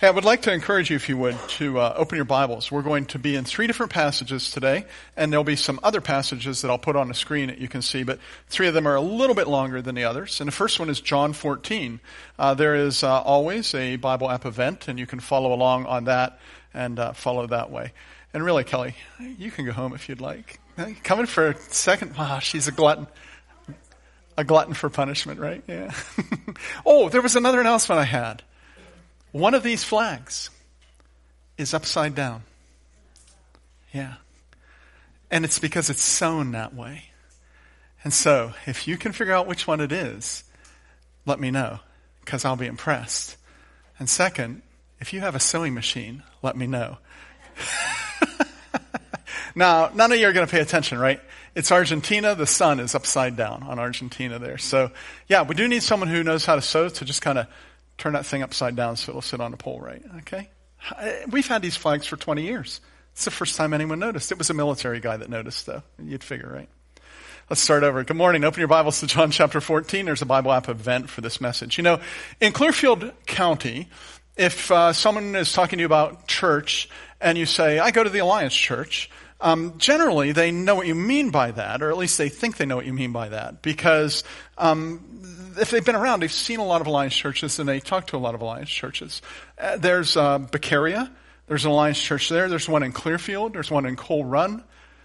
Hey, I would like to encourage you, if you would, to uh, open your Bibles. We're going to be in three different passages today, and there'll be some other passages that I'll put on the screen that you can see, but three of them are a little bit longer than the others. And the first one is John 14. Uh, there is uh, always a Bible app event, and you can follow along on that and uh, follow that way. And really, Kelly, you can go home if you'd like. Coming for a second, wow, she's a glutton. A glutton for punishment, right? Yeah. oh, there was another announcement I had. One of these flags is upside down. Yeah. And it's because it's sewn that way. And so, if you can figure out which one it is, let me know, because I'll be impressed. And second, if you have a sewing machine, let me know. now, none of you are going to pay attention, right? It's Argentina. The sun is upside down on Argentina there. So, yeah, we do need someone who knows how to sew to just kind of turn that thing upside down so it'll sit on a pole right. Okay? We've had these flags for 20 years. It's the first time anyone noticed. It was a military guy that noticed, though. You'd figure, right? Let's start over. Good morning. Open your Bibles to John chapter 14. There's a Bible app event for this message. You know, in Clearfield County, if uh, someone is talking to you about church and you say, I go to the Alliance Church, um, generally they know what you mean by that, or at least they think they know what you mean by that, because um, if they've been around, they've seen a lot of Alliance churches and they talk to a lot of Alliance churches. Uh, there's uh. There's an Alliance church there. There's one in Clearfield. There's one in Coal Run.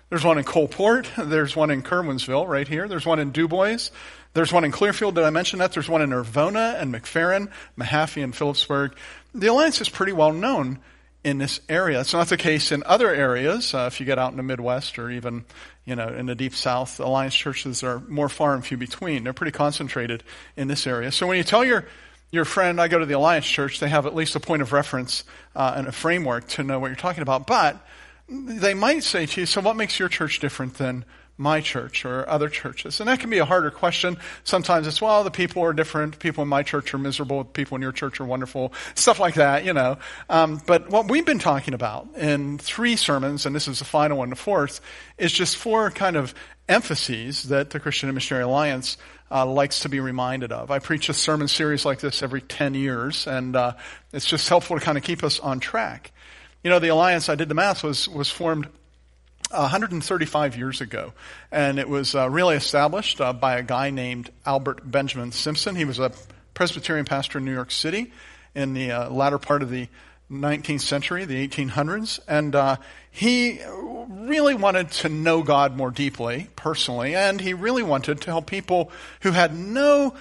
There's one in Coalport. There's one in Curwensville right here. There's one in DuBois. There's one in Clearfield. Did I mention that? There's one in Irvona and McFerrin, Mahaffey and Philipsburg. The Alliance is pretty well known in this area. It's not the case in other areas. Uh, if you get out in the Midwest or even, you know, in the deep South, Alliance churches are more far and few between. They're pretty concentrated in this area. So when you tell your your friend, I go to the Alliance Church, they have at least a point of reference uh, and a framework to know what you're talking about. But they might say to you, so what makes your church different than my church or other churches? And that can be a harder question. Sometimes it's, well, the people are different. People in my church are miserable. People in your church are wonderful. Stuff like that, you know. Um, but what we've been talking about in three sermons, and this is the final one, the fourth, is just four kind of emphases that the Christian and Missionary Alliance uh, likes to be reminded of. I preach a sermon series like this every 10 years, and uh, it's just helpful to kind of keep us on track. You know, the alliance, I did the math, was, was formed 135 years ago. And it was uh, really established uh, by a guy named Albert Benjamin Simpson. He was a Presbyterian pastor in New York City in the uh, latter part of the 19th century, the 1800s. And uh, he really wanted to know God more deeply, personally, and he really wanted to help people who had no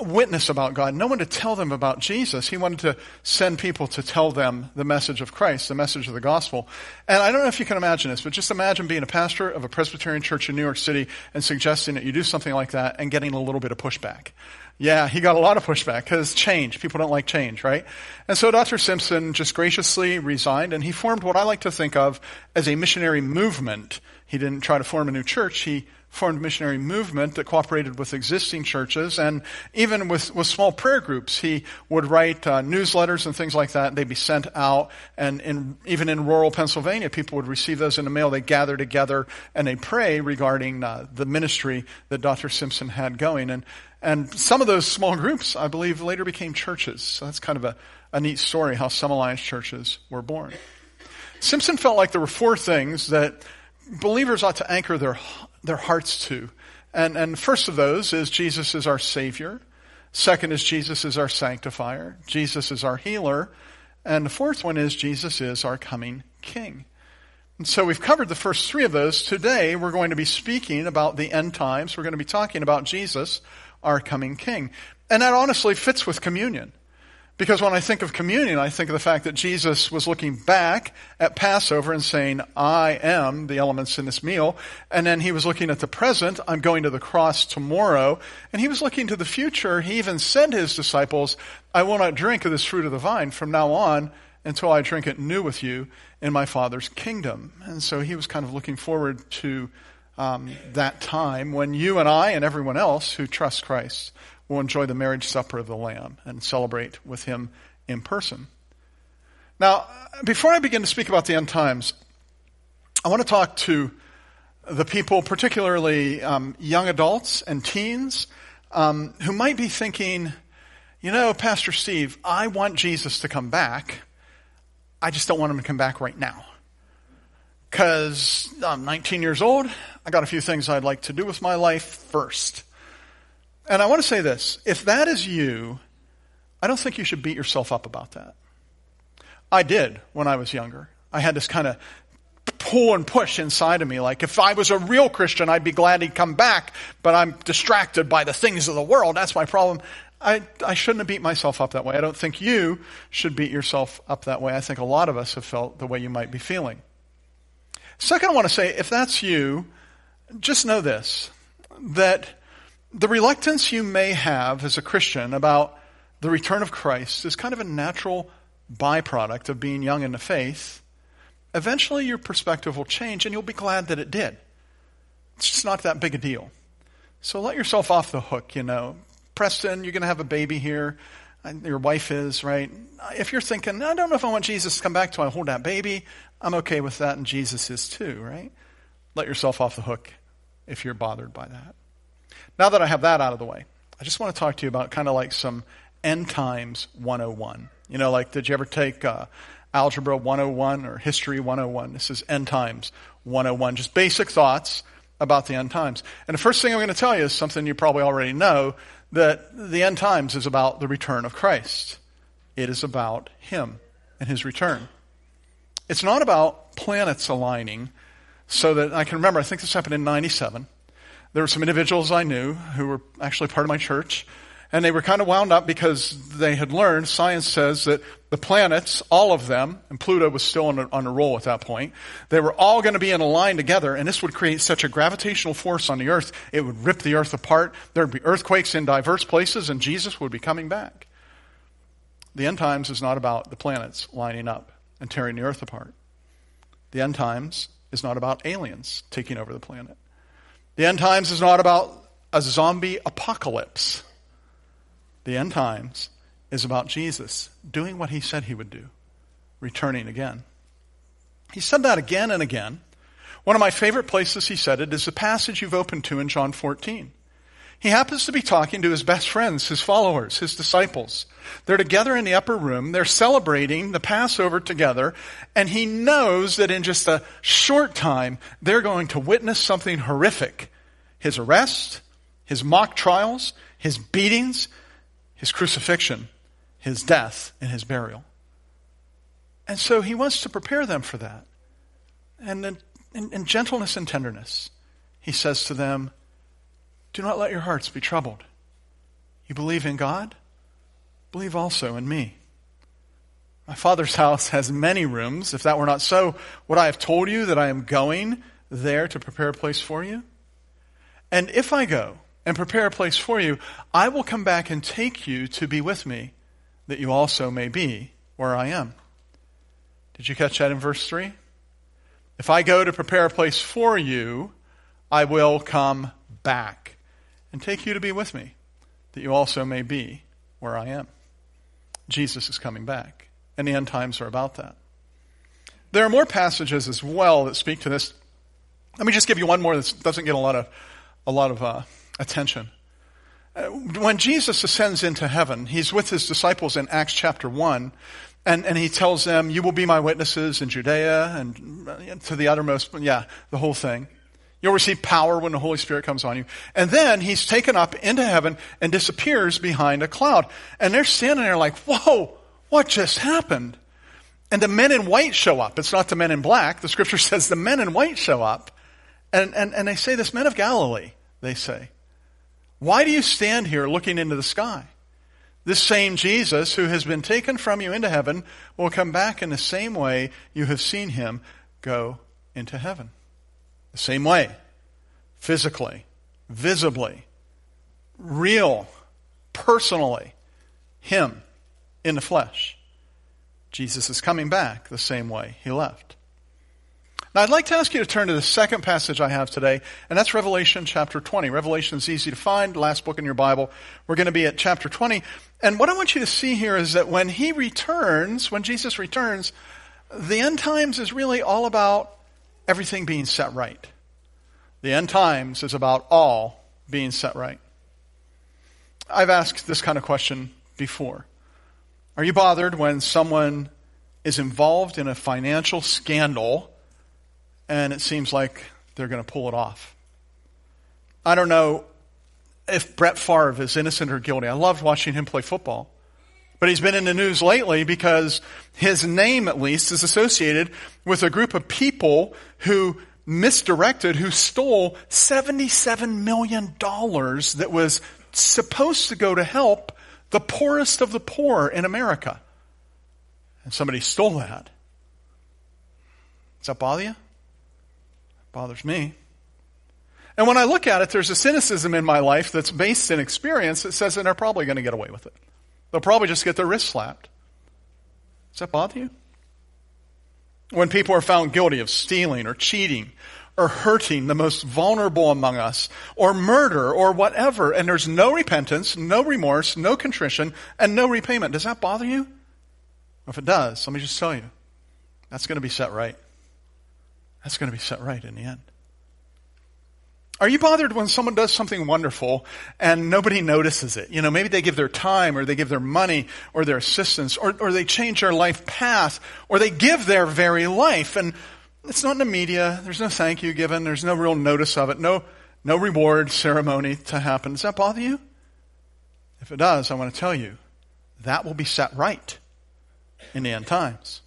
witness about God, no one to tell them about Jesus. He wanted to send people to tell them the message of Christ, the message of the gospel. And I don't know if you can imagine this, but just imagine being a pastor of a Presbyterian church in New York City and suggesting that you do something like that and getting a little bit of pushback. Yeah, he got a lot of pushback because change. People don't like change, right? And so Dr. Simpson just graciously resigned and he formed what I like to think of as a missionary movement. He didn't try to form a new church. He formed missionary movement that cooperated with existing churches and even with, with small prayer groups. He would write uh, newsletters and things like that. They'd be sent out and in, even in rural Pennsylvania, people would receive those in the mail. They gather together and they pray regarding uh, the ministry that Dr. Simpson had going. And, and some of those small groups, I believe, later became churches. So that's kind of a, a neat story how some alliance churches were born. Simpson felt like there were four things that believers ought to anchor their their hearts to. And, and first of those is Jesus is our Savior. Second is Jesus is our sanctifier. Jesus is our healer. And the fourth one is Jesus is our coming King. And so we've covered the first three of those. Today we're going to be speaking about the end times. We're going to be talking about Jesus, our coming King. And that honestly fits with communion. Because when I think of communion, I think of the fact that Jesus was looking back at Passover and saying, I am the elements in this meal. And then he was looking at the present, I'm going to the cross tomorrow. And he was looking to the future. He even said to his disciples, I will not drink of this fruit of the vine from now on until I drink it new with you in my Father's kingdom. And so he was kind of looking forward to um, that time when you and I and everyone else who trusts Christ will enjoy the marriage supper of the Lamb and celebrate with him in person. Now, before I begin to speak about the end times, I want to talk to the people, particularly um, young adults and teens, um, who might be thinking, you know, Pastor Steve, I want Jesus to come back. I just don't want him to come back right now. Because I'm 19 years old. I got a few things I'd like to do with my life first. And I want to say this if that is you, I don't think you should beat yourself up about that. I did when I was younger. I had this kind of pull and push inside of me. Like if I was a real Christian, I'd be glad he'd come back, but I'm distracted by the things of the world. That's my problem. I, I shouldn't have beat myself up that way. I don't think you should beat yourself up that way. I think a lot of us have felt the way you might be feeling. Second, I want to say, if that's you, just know this, that the reluctance you may have as a Christian about the return of Christ is kind of a natural byproduct of being young in the faith. Eventually, your perspective will change, and you'll be glad that it did. It's just not that big a deal. So let yourself off the hook, you know. Preston, you're going to have a baby here. Your wife is, right? If you're thinking, I don't know if I want Jesus to come back till I hold that baby, I'm okay with that, and Jesus is too, right? Let yourself off the hook if you're bothered by that. Now that I have that out of the way, I just want to talk to you about kind of like some end times 101. You know, like, did you ever take uh, Algebra 101 or History 101? This is end times 101. Just basic thoughts about the end times. And the first thing I'm going to tell you is something you probably already know that the end times is about the return of Christ. It is about Him and His return. It's not about planets aligning so that I can remember, I think this happened in 97. There were some individuals I knew who were actually part of my church and they were kind of wound up because they had learned, science says that the planets, all of them, and Pluto was still on a, on a roll at that point, they were all going to be in a line together, and this would create such a gravitational force on the earth, it would rip the earth apart. There would be earthquakes in diverse places, and Jesus would be coming back. The end times is not about the planets lining up and tearing the earth apart. The end times is not about aliens taking over the planet. The end times is not about a zombie apocalypse. The end times is about Jesus doing what he said he would do, returning again. He said that again and again. One of my favorite places he said it is the passage you've opened to in John 14. He happens to be talking to his best friends, his followers, his disciples. They're together in the upper room. They're celebrating the Passover together. And he knows that in just a short time, they're going to witness something horrific. His arrest, his mock trials, his beatings, his crucifixion, his death, and his burial. And so he wants to prepare them for that. And in, in, in, gentleness and tenderness, he says to them, Do not let your hearts be troubled. You believe in God? Believe also in me. My Father's house has many rooms. If that were not so, would I have told you that I am going there to prepare a place for you? And if I go and prepare a place for you, I will come back and take you to be with me, that you also may be where I am. Did you catch that in verse 3? If I go to prepare a place for you, I will come back and take you to be with me, that you also may be where I am. Jesus is coming back, and the end times are about that. There are more passages as well that speak to this. Let me just give you one more that doesn't get a lot of, a lot of uh, attention. Uh, when Jesus ascends into heaven, he's with his disciples in Acts chapter 1, and, and he tells them, You will be my witnesses in Judea and uh, to the uttermost, yeah, the whole thing. You'll receive power when the Holy Spirit comes on you. And then he's taken up into heaven and disappears behind a cloud. And they're standing there like, Whoa, what just happened? And the men in white show up. It's not the men in black. The scripture says the men in white show up. And, and, and they say, This men of Galilee, they say. Why do you stand here looking into the sky? This same Jesus who has been taken from you into heaven will come back in the same way you have seen him go into heaven. The same way. Physically, visibly, real, personally. Him in the flesh. Jesus is coming back the same way he left. Now, I'd like to ask you to turn to the second passage I have today, and that's Revelation chapter 20. Revelation is easy to find, last book in your Bible. We're going to be at chapter 20. And what I want you to see here is that when he returns, when Jesus returns, the end times is really all about everything being set right. The end times is about all being set right. I've asked this kind of question before? Are you bothered when someone is involved in a financial scandal and it seems like they're going to pull it off? I don't know if Brett Favre is innocent or guilty. I loved watching him play football. But he's been in the news lately because his name, at least, is associated with a group of people who misdirected, who stole $77 million that was supposed to go to help the poorest of the poor in America. And somebody stole that. Does that bother you? It bothers me. And when I look at it, there's a cynicism in my life that's based in experience that says that they're probably going to get away with it. They'll probably just get their wrist slapped. Does that bother you? When people are found guilty of stealing or cheating or hurting the most vulnerable among us or murder or whatever, and there's no repentance, no remorse, no contrition, and no repayment, does that bother you? If it does, let me just tell you, that's going to be set right. That's going to be set right in the end. Are you bothered when someone does something wonderful and nobody notices it? You know, maybe they give their time or they give their money or their assistance or, or they change their life path or they give their very life and it's not in the media. There's no thank you given. There's no real notice of it. No, no reward ceremony to happen. Does that bother you? If it does, I want to tell you that will be set right in the end times.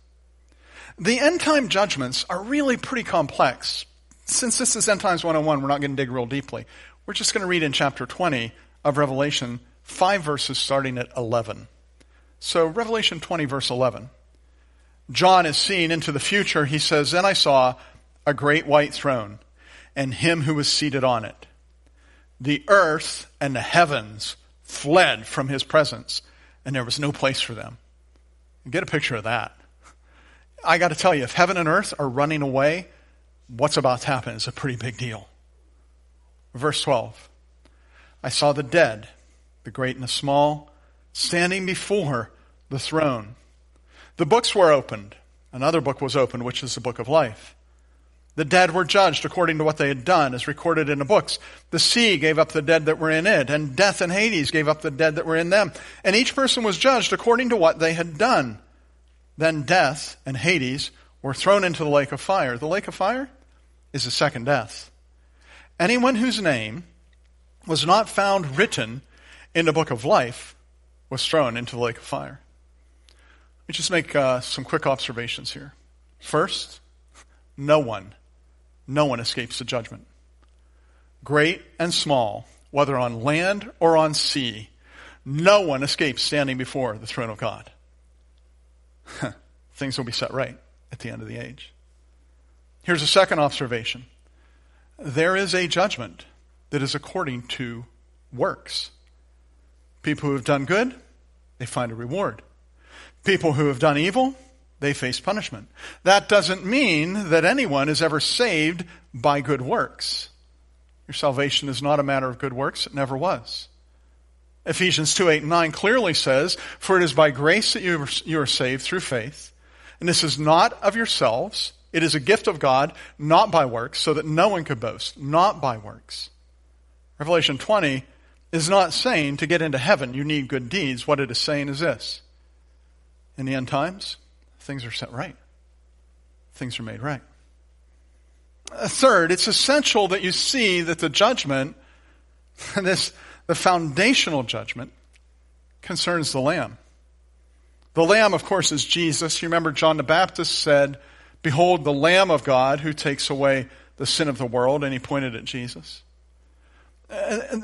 The end time judgments are really pretty complex since this is End Times 101, we're not going to dig real deeply. We're just going to read in chapter 20 of Revelation, five verses starting at 11. So, Revelation 20, verse 11. John is seeing into the future. He says, Then I saw a great white throne, and him who was seated on it. The earth and the heavens fled from his presence, and there was no place for them. Get a picture of that. I got to tell you, if heaven and earth are running away, what's about to happen is a pretty big deal. Verse 12 I saw the dead, the great and the small, standing before the throne. The books were opened. Another book was opened, which is the book of life. The dead were judged according to what they had done, as recorded in the books. The sea gave up the dead that were in it, and death and Hades gave up the dead that were in them. And each person was judged according to what they had done. Then death and Hades were thrown into the lake of fire. The lake of fire is the second death. Anyone whose name was not found written in the book of life was thrown into the lake of fire. Let me just make uh, some quick observations here. First, no one, no one escapes the judgment. Great and small, whether on land or on sea, no one escapes standing before the throne of God. Things will be set right at the end of the age. Here's a second observation there is a judgment that is according to works. People who have done good, they find a reward. People who have done evil, they face punishment. That doesn't mean that anyone is ever saved by good works. Your salvation is not a matter of good works, it never was. Ephesians 2 8 and 9 clearly says, For it is by grace that you are saved through faith. And this is not of yourselves, it is a gift of God, not by works, so that no one could boast, not by works. Revelation 20 is not saying to get into heaven you need good deeds. What it is saying is this. In the end times, things are set right. Things are made right. Uh, third, it's essential that you see that the judgment, this, the foundational judgment, concerns the Lamb. The Lamb, of course, is Jesus. You remember John the Baptist said, Behold, the Lamb of God who takes away the sin of the world, and he pointed at Jesus.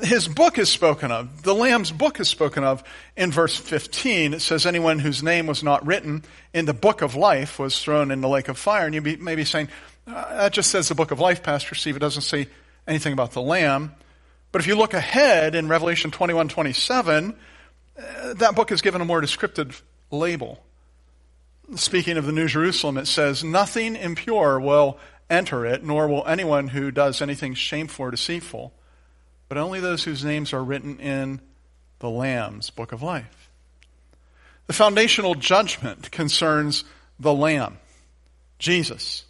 His book is spoken of. The Lamb's book is spoken of in verse 15. It says, Anyone whose name was not written in the book of life was thrown in the lake of fire. And you may be saying, uh, That just says the book of life, Pastor Steve. It doesn't say anything about the Lamb. But if you look ahead in Revelation 21 27, uh, that book is given a more descriptive label speaking of the New Jerusalem, it says, Nothing impure will enter it, nor will anyone who does anything shameful or deceitful, but only those whose names are written in the Lamb's book of life. The foundational judgment concerns the Lamb, Jesus.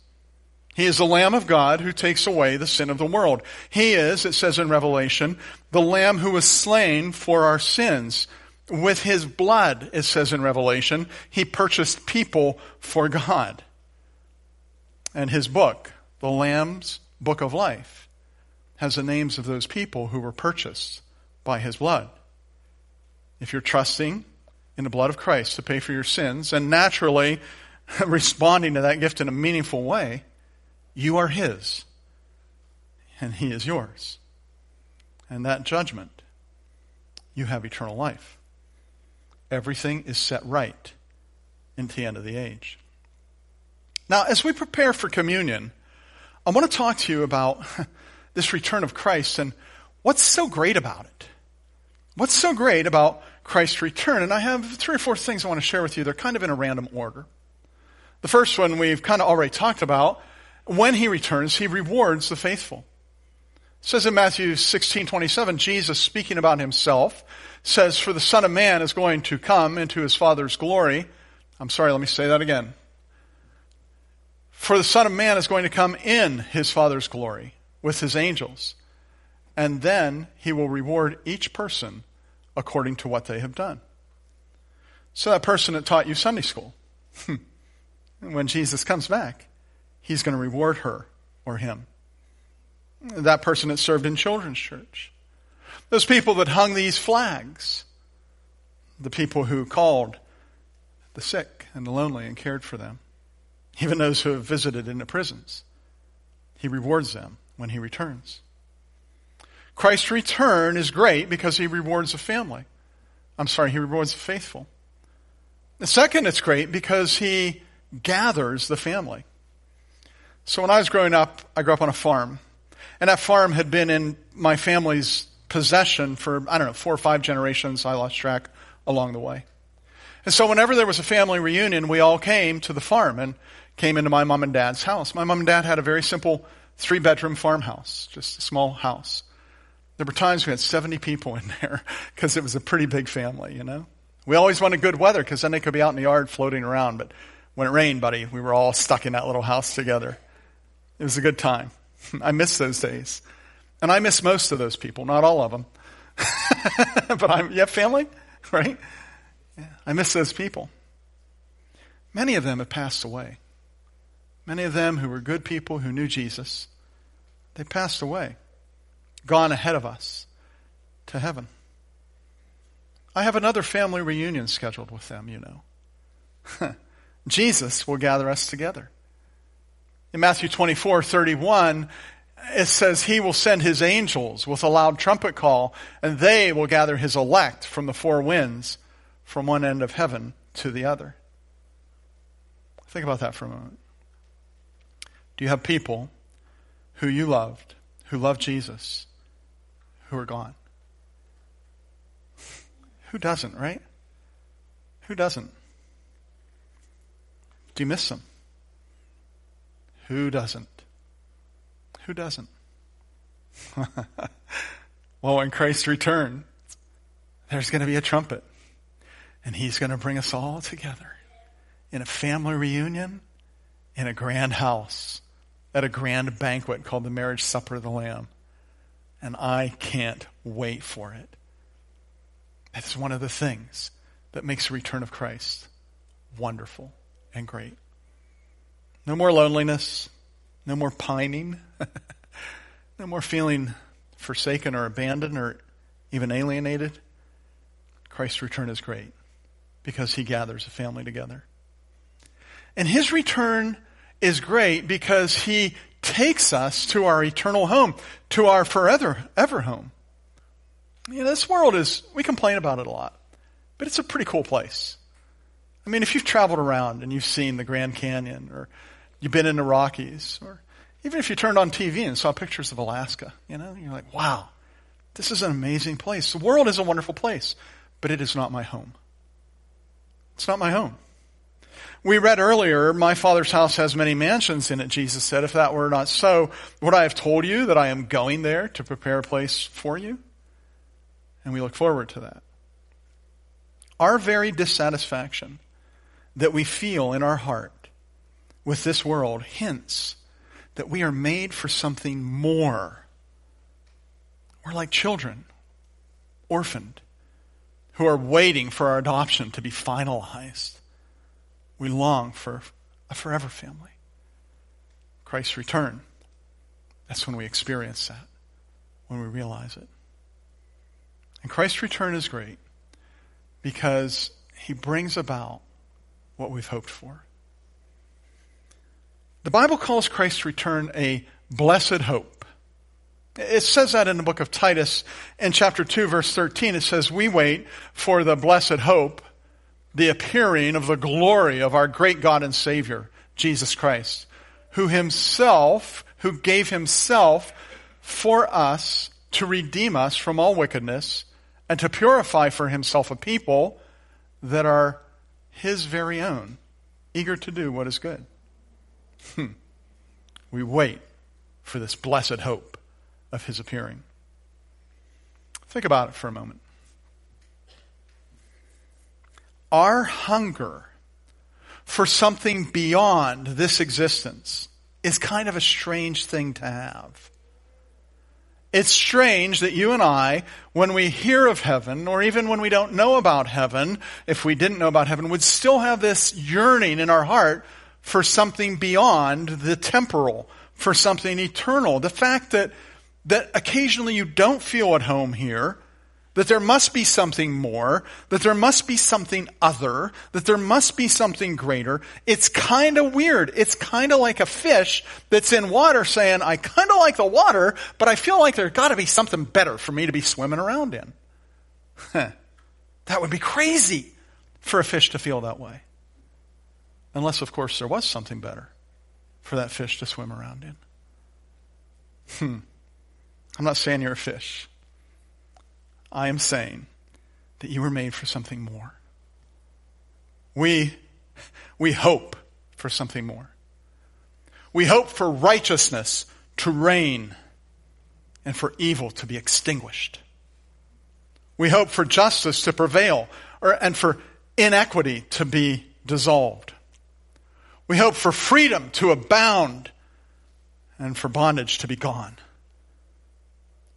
He is the Lamb of God who takes away the sin of the world. He is, it says in Revelation, the Lamb who was slain for our sins. With his blood, it says in Revelation, he purchased people for God. And his book, the Lamb's Book of Life, has the names of those people who were purchased by his blood. If you're trusting in the blood of Christ to pay for your sins and naturally responding to that gift in a meaningful way, you are his and he is yours. And that judgment, you have eternal life. Everything is set right into the end of the age. Now, as we prepare for communion, I want to talk to you about this return of Christ and what's so great about it. What's so great about Christ's return? And I have three or four things I want to share with you. They're kind of in a random order. The first one we've kind of already talked about. When he returns, he rewards the faithful. It says in Matthew 16, 27, Jesus speaking about himself says, For the Son of Man is going to come into his Father's glory. I'm sorry, let me say that again. For the Son of Man is going to come in his Father's glory with his angels. And then he will reward each person according to what they have done. So that person that taught you Sunday school, when Jesus comes back, he's going to reward her or him that person that served in children's church. Those people that hung these flags. The people who called the sick and the lonely and cared for them. Even those who have visited in the prisons. He rewards them when he returns. Christ's return is great because he rewards the family. I'm sorry, he rewards the faithful. The second, it's great because he gathers the family. So when I was growing up, I grew up on a farm. And that farm had been in my family's possession for, I don't know, four or five generations. I lost track along the way. And so whenever there was a family reunion, we all came to the farm and came into my mom and dad's house. My mom and dad had a very simple three bedroom farmhouse, just a small house. There were times we had 70 people in there because it was a pretty big family, you know. We always wanted good weather because then they could be out in the yard floating around. But when it rained, buddy, we were all stuck in that little house together. It was a good time. I miss those days. And I miss most of those people, not all of them. but I'm, you have family, right? Yeah, I miss those people. Many of them have passed away. Many of them who were good people who knew Jesus, they passed away, gone ahead of us to heaven. I have another family reunion scheduled with them, you know. Jesus will gather us together. In Matthew 24, 31, it says he will send his angels with a loud trumpet call, and they will gather his elect from the four winds, from one end of heaven to the other. Think about that for a moment. Do you have people who you loved, who love Jesus, who are gone? Who doesn't, right? Who doesn't? Do you miss them? Who doesn't? Who doesn't? well, when Christ returns, there's going to be a trumpet. And he's going to bring us all together in a family reunion in a grand house at a grand banquet called the Marriage Supper of the Lamb. And I can't wait for it. That's one of the things that makes the return of Christ wonderful and great. No more loneliness. No more pining. no more feeling forsaken or abandoned or even alienated. Christ's return is great because he gathers a family together. And his return is great because he takes us to our eternal home, to our forever ever home. You know, this world is, we complain about it a lot, but it's a pretty cool place. I mean, if you've traveled around and you've seen the Grand Canyon or you've been in the Rockies, or even if you turned on TV and saw pictures of Alaska, you know, you're like, wow, this is an amazing place. The world is a wonderful place, but it is not my home. It's not my home. We read earlier, my father's house has many mansions in it, Jesus said. If that were not so, would I have told you that I am going there to prepare a place for you? And we look forward to that. Our very dissatisfaction that we feel in our heart with this world hints that we are made for something more. We're like children, orphaned, who are waiting for our adoption to be finalized. We long for a forever family. Christ's return. That's when we experience that, when we realize it. And Christ's return is great because he brings about what we've hoped for. The Bible calls Christ's return a blessed hope. It says that in the book of Titus in chapter 2 verse 13. It says, we wait for the blessed hope, the appearing of the glory of our great God and Savior, Jesus Christ, who himself, who gave himself for us to redeem us from all wickedness and to purify for himself a people that are his very own, eager to do what is good. Hmm. We wait for this blessed hope of his appearing. Think about it for a moment. Our hunger for something beyond this existence is kind of a strange thing to have. It's strange that you and I, when we hear of heaven, or even when we don't know about heaven, if we didn't know about heaven, would still have this yearning in our heart for something beyond the temporal, for something eternal. The fact that, that occasionally you don't feel at home here, that there must be something more, that there must be something other, that there must be something greater. It's kind of weird. It's kind of like a fish that's in water saying, I kind of like the water, but I feel like there's got to be something better for me to be swimming around in. that would be crazy for a fish to feel that way. Unless, of course, there was something better for that fish to swim around in. Hmm. I'm not saying you're a fish. I am saying that you were made for something more. We, we hope for something more. We hope for righteousness to reign and for evil to be extinguished. We hope for justice to prevail or, and for inequity to be dissolved. We hope for freedom to abound and for bondage to be gone.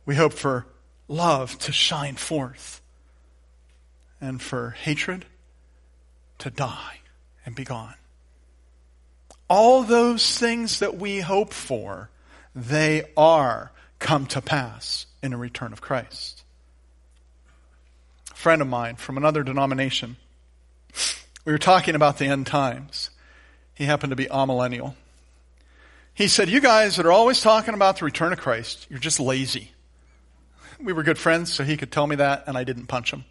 We hope for love to shine forth and for hatred to die and be gone. All those things that we hope for, they are come to pass in a return of Christ. A friend of mine from another denomination, we were talking about the end times. He happened to be amillennial. He said, You guys that are always talking about the return of Christ, you're just lazy. We were good friends, so he could tell me that, and I didn't punch him.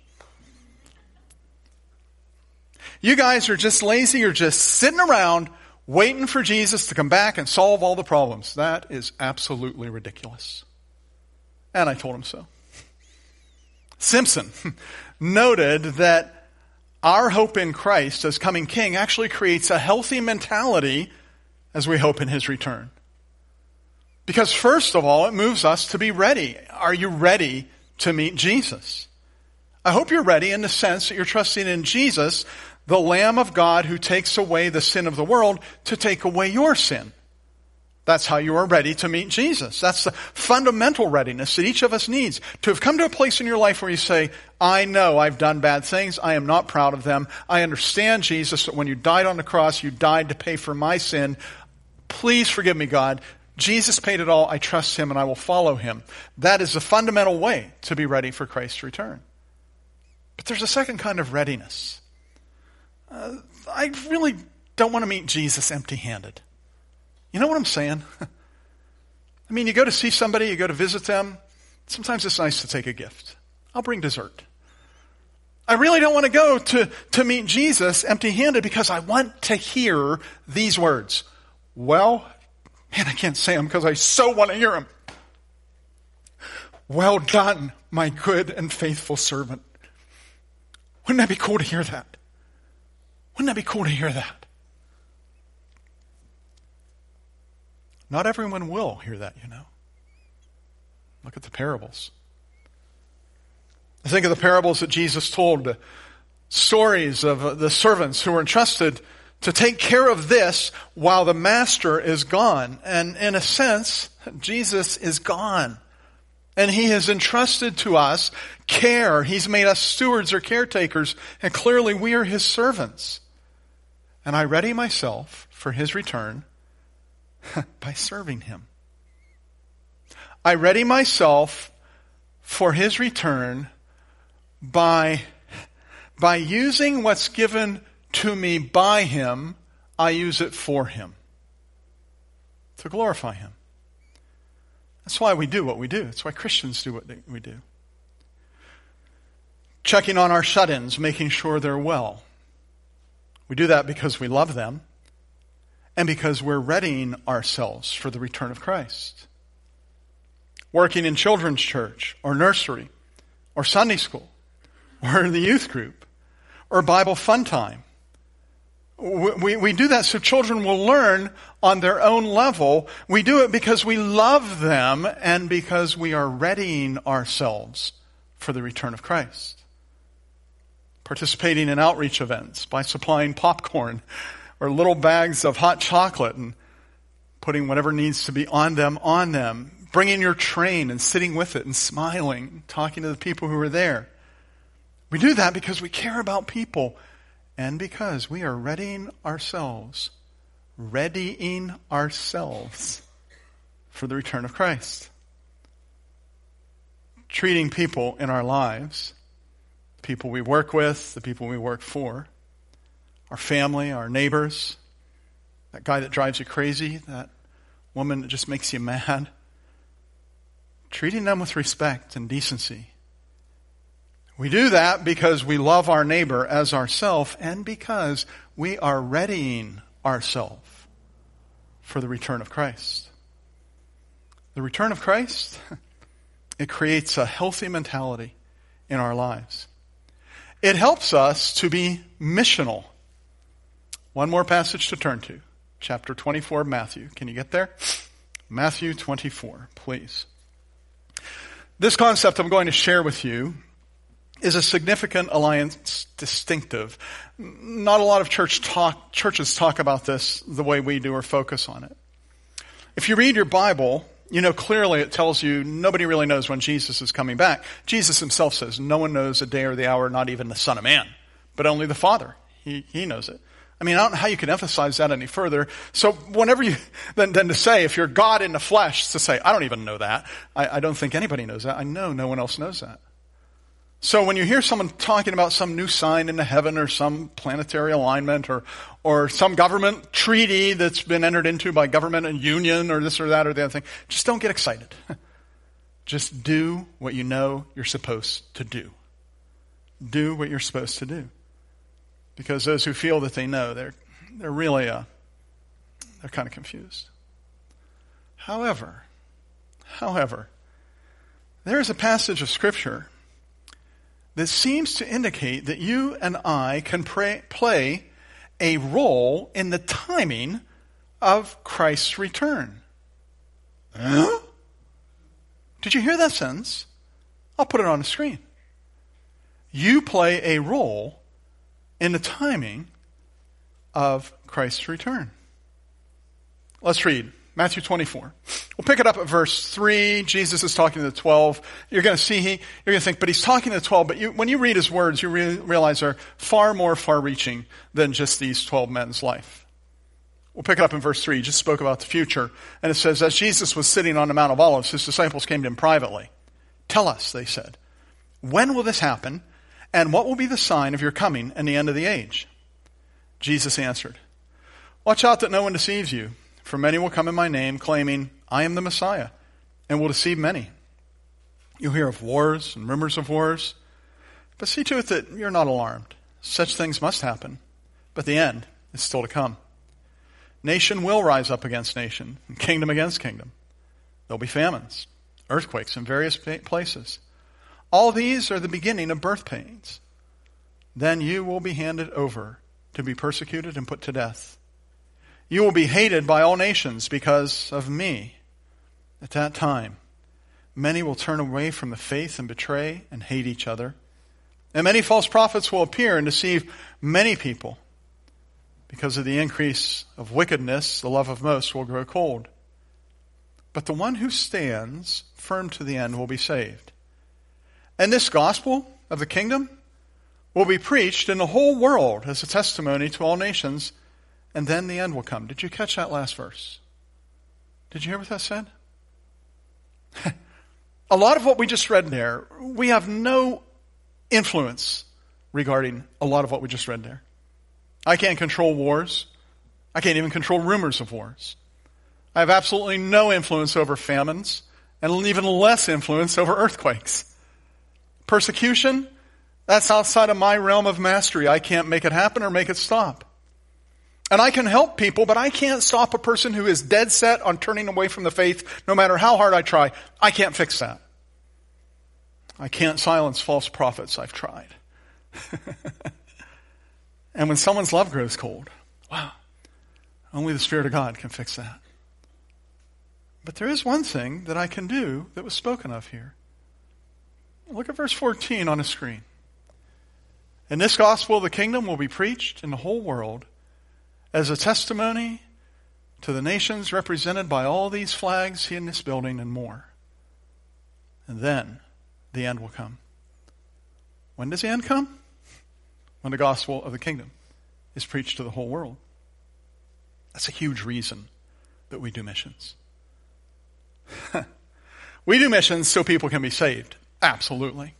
You guys are just lazy. You're just sitting around waiting for Jesus to come back and solve all the problems. That is absolutely ridiculous. And I told him so. Simpson noted that our hope in Christ as coming king actually creates a healthy mentality as we hope in his return. Because first of all, it moves us to be ready. Are you ready to meet Jesus? I hope you're ready in the sense that you're trusting in Jesus, the Lamb of God who takes away the sin of the world to take away your sin. That's how you are ready to meet Jesus. That's the fundamental readiness that each of us needs. To have come to a place in your life where you say, I know I've done bad things. I am not proud of them. I understand, Jesus, that when you died on the cross, you died to pay for my sin. Please forgive me, God. Jesus paid it all. I trust him and I will follow him. That is the fundamental way to be ready for Christ's return. But there's a second kind of readiness. Uh, I really don't want to meet Jesus empty handed. You know what I'm saying? I mean, you go to see somebody, you go to visit them. Sometimes it's nice to take a gift. I'll bring dessert. I really don't want to go to, to meet Jesus empty handed because I want to hear these words. Well Man, I can't say them because I so want to hear them. Well done, my good and faithful servant. Wouldn't that be cool to hear that? Wouldn't that be cool to hear that? Not everyone will hear that, you know. Look at the parables. Think of the parables that Jesus told, stories of uh, the servants who were entrusted to take care of this while the master is gone. And in a sense, Jesus is gone. And He has entrusted to us care. He's made us stewards or caretakers, and clearly we are His servants. And I ready myself for His return by serving Him. I ready myself for His return by, by using what's given to me by Him, I use it for Him. To glorify Him. That's why we do what we do. That's why Christians do what we do. Checking on our shut ins, making sure they're well. We do that because we love them and because we're readying ourselves for the return of Christ. Working in children's church or nursery or Sunday school or in the youth group or Bible fun time we, we do that so children will learn on their own level. We do it because we love them and because we are readying ourselves for the return of Christ. Participating in outreach events by supplying popcorn or little bags of hot chocolate and putting whatever needs to be on them on them. Bringing your train and sitting with it and smiling, talking to the people who are there. We do that because we care about people and because we are readying ourselves, readying ourselves for the return of Christ. Treating people in our lives, people we work with, the people we work for, our family, our neighbors, that guy that drives you crazy, that woman that just makes you mad, treating them with respect and decency we do that because we love our neighbor as ourself and because we are readying ourselves for the return of Christ. The return of Christ, it creates a healthy mentality in our lives. It helps us to be missional. One more passage to turn to. Chapter 24 of Matthew. Can you get there? Matthew 24, please. This concept I'm going to share with you is a significant alliance distinctive. Not a lot of church talk, churches talk about this the way we do or focus on it. If you read your Bible, you know clearly it tells you nobody really knows when Jesus is coming back. Jesus himself says no one knows the day or the hour, not even the Son of Man, but only the Father. He, he knows it. I mean, I don't know how you can emphasize that any further. So whenever you, then, then to say, if you're God in the flesh, to say, I don't even know that. I, I don't think anybody knows that. I know no one else knows that. So when you hear someone talking about some new sign in the heaven or some planetary alignment or, or some government treaty that's been entered into by government and union or this or that or the other thing, just don't get excited. just do what you know you're supposed to do. Do what you're supposed to do. Because those who feel that they know, they're, they're really, uh, they're kind of confused. However, however, there is a passage of scripture that seems to indicate that you and I can pray, play a role in the timing of Christ's return. Huh? Did you hear that sentence? I'll put it on the screen. You play a role in the timing of Christ's return. Let's read Matthew 24. We'll pick it up at verse 3. Jesus is talking to the 12. You're going to see, he, you're going to think, but he's talking to the 12. But you, when you read his words, you re- realize they're far more far reaching than just these 12 men's life. We'll pick it up in verse 3. He just spoke about the future. And it says, As Jesus was sitting on the Mount of Olives, his disciples came to him privately. Tell us, they said, when will this happen? And what will be the sign of your coming and the end of the age? Jesus answered, Watch out that no one deceives you. For many will come in my name, claiming, I am the Messiah, and will deceive many. You'll hear of wars and rumors of wars, but see to it that you're not alarmed. Such things must happen, but the end is still to come. Nation will rise up against nation, and kingdom against kingdom. There'll be famines, earthquakes in various places. All these are the beginning of birth pains. Then you will be handed over to be persecuted and put to death you will be hated by all nations because of me. At that time, many will turn away from the faith and betray and hate each other. And many false prophets will appear and deceive many people. Because of the increase of wickedness, the love of most will grow cold. but the one who stands firm to the end will be saved. And this gospel of the kingdom will be preached in the whole world as a testimony to all nations, and then the end will come. Did you catch that last verse? Did you hear what that said? a lot of what we just read there, we have no influence regarding a lot of what we just read there. I can't control wars. I can't even control rumors of wars. I have absolutely no influence over famines and even less influence over earthquakes. Persecution, that's outside of my realm of mastery. I can't make it happen or make it stop. And I can help people, but I can't stop a person who is dead set on turning away from the faith no matter how hard I try. I can't fix that. I can't silence false prophets. I've tried. and when someone's love grows cold, wow, only the Spirit of God can fix that. But there is one thing that I can do that was spoken of here. Look at verse 14 on the screen. And this gospel of the kingdom will be preached in the whole world as a testimony to the nations represented by all these flags here in this building and more. And then the end will come. When does the end come? When the gospel of the kingdom is preached to the whole world. That's a huge reason that we do missions. we do missions so people can be saved. Absolutely.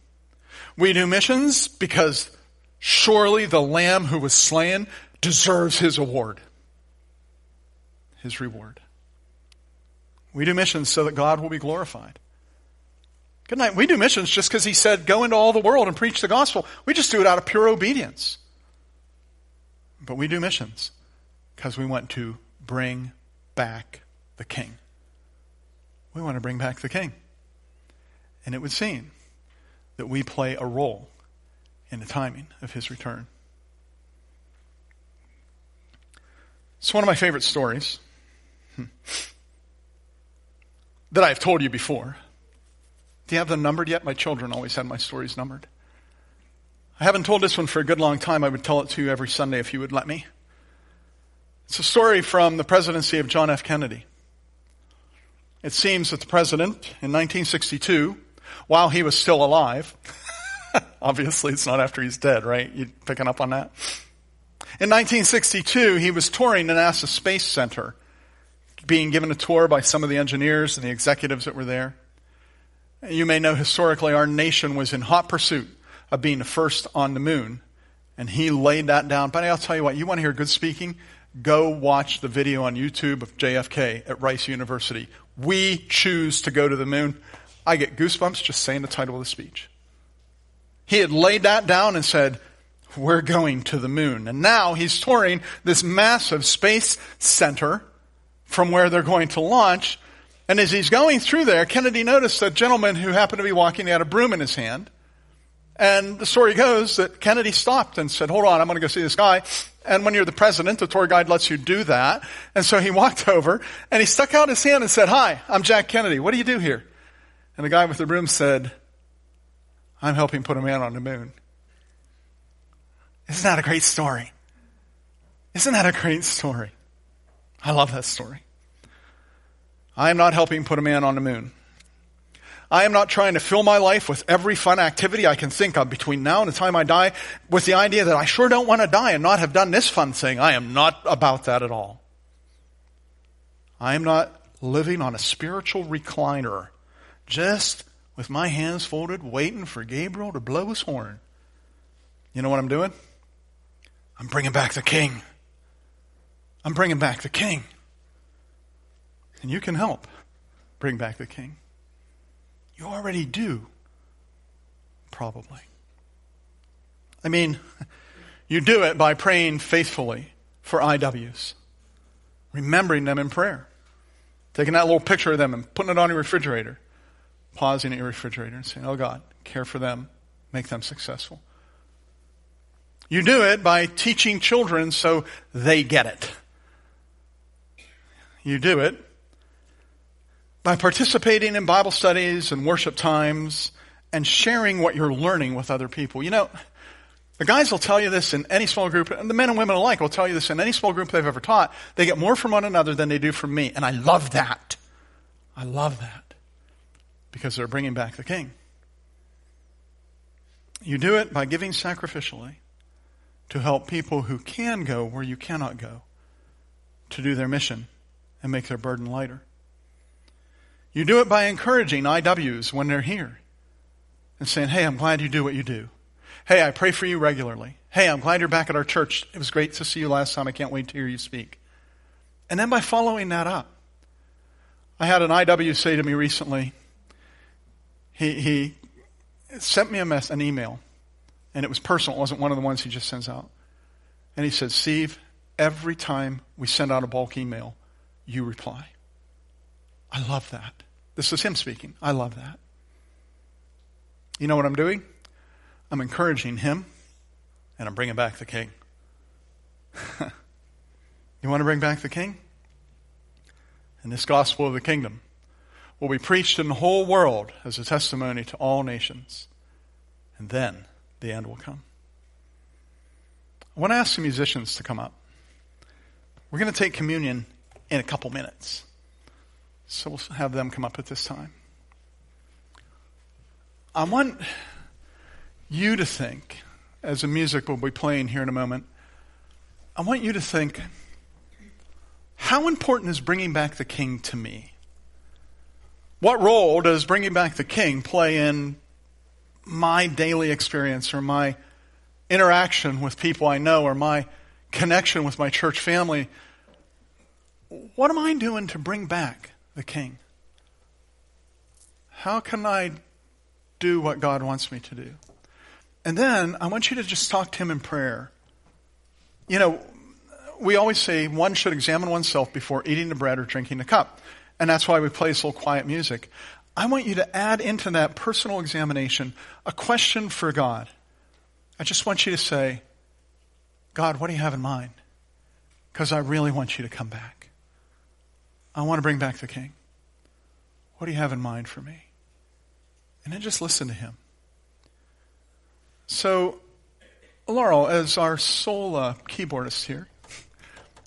We do missions because surely the lamb who was slain deserves his award, his reward. We do missions so that God will be glorified. Good night. We do missions just because he said, go into all the world and preach the gospel. We just do it out of pure obedience. But we do missions because we want to bring back the king. We want to bring back the king. And it would seem that we play a role in the timing of his return. It's one of my favorite stories that I've told you before. Do you have them numbered yet? My children always had my stories numbered. I haven't told this one for a good long time. I would tell it to you every Sunday if you would let me. It's a story from the presidency of John F. Kennedy. It seems that the president in 1962, while he was still alive, obviously it's not after he's dead, right? You picking up on that? In 1962, he was touring the NASA Space Center, being given a tour by some of the engineers and the executives that were there. You may know historically our nation was in hot pursuit of being the first on the moon. And he laid that down. But I'll tell you what, you want to hear good speaking? Go watch the video on YouTube of JFK at Rice University. We choose to go to the moon. I get goosebumps just saying the title of the speech. He had laid that down and said, we're going to the moon. And now he's touring this massive space center from where they're going to launch. And as he's going through there, Kennedy noticed a gentleman who happened to be walking, he had a broom in his hand. And the story goes that Kennedy stopped and said, hold on, I'm going to go see this guy. And when you're the president, the tour guide lets you do that. And so he walked over and he stuck out his hand and said, hi, I'm Jack Kennedy. What do you do here? And the guy with the broom said, I'm helping put a man on the moon. Isn't that a great story? Isn't that a great story? I love that story. I am not helping put a man on the moon. I am not trying to fill my life with every fun activity I can think of between now and the time I die with the idea that I sure don't want to die and not have done this fun thing. I am not about that at all. I am not living on a spiritual recliner, just with my hands folded, waiting for Gabriel to blow his horn. You know what I'm doing? I'm bringing back the king. I'm bringing back the king. And you can help bring back the king. You already do, probably. I mean, you do it by praying faithfully for IWs, remembering them in prayer, taking that little picture of them and putting it on your refrigerator, pausing at your refrigerator and saying, Oh God, care for them, make them successful. You do it by teaching children so they get it. You do it by participating in Bible studies and worship times and sharing what you're learning with other people. You know, the guys will tell you this in any small group, and the men and women alike will tell you this in any small group they've ever taught. They get more from one another than they do from me, and I love that. I love that because they're bringing back the king. You do it by giving sacrificially to help people who can go where you cannot go to do their mission and make their burden lighter. You do it by encouraging IWs when they're here and saying, Hey, I'm glad you do what you do. Hey, I pray for you regularly. Hey, I'm glad you're back at our church. It was great to see you last time. I can't wait to hear you speak. And then by following that up, I had an IW say to me recently, he, he sent me a mess, an email, and it was personal. It wasn't one of the ones he just sends out. And he said, Steve, every time we send out a bulk email, you reply. I love that. This is him speaking. I love that. You know what I'm doing? I'm encouraging him, and I'm bringing back the king. you want to bring back the king? And this gospel of the kingdom will be preached in the whole world as a testimony to all nations. And then the end will come. I want to ask the musicians to come up. We're going to take communion in a couple minutes. So we'll have them come up at this time. I want you to think, as the music will be playing here in a moment, I want you to think how important is bringing back the king to me? What role does bringing back the king play in my daily experience or my interaction with people I know or my connection with my church family? What am I doing to bring back the king? How can I do what God wants me to do? And then I want you to just talk to him in prayer. You know, we always say one should examine oneself before eating the bread or drinking the cup. And that's why we play little quiet music. I want you to add into that personal examination a question for God. I just want you to say, God, what do you have in mind? Because I really want you to come back. I want to bring back the king. What do you have in mind for me? And then just listen to him. So, Laurel, as our sole uh, keyboardist here,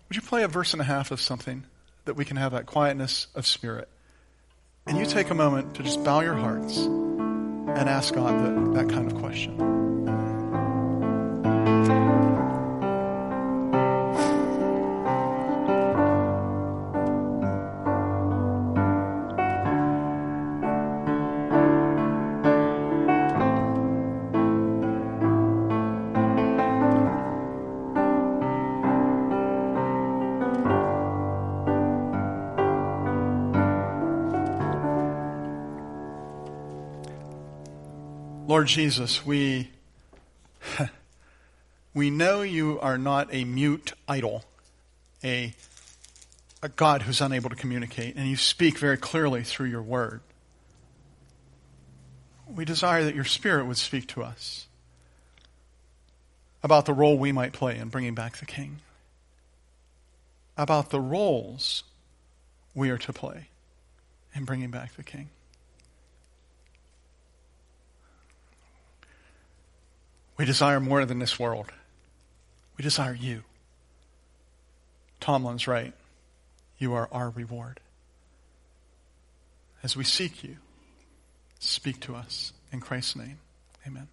would you play a verse and a half of something that we can have that quietness of spirit? And you take a moment to just bow your hearts and ask God that, that kind of question. Lord Jesus, we, we know you are not a mute idol, a, a God who's unable to communicate, and you speak very clearly through your word. We desire that your spirit would speak to us about the role we might play in bringing back the king, about the roles we are to play in bringing back the king. We desire more than this world. We desire you. Tomlin's right. You are our reward. As we seek you, speak to us. In Christ's name, amen.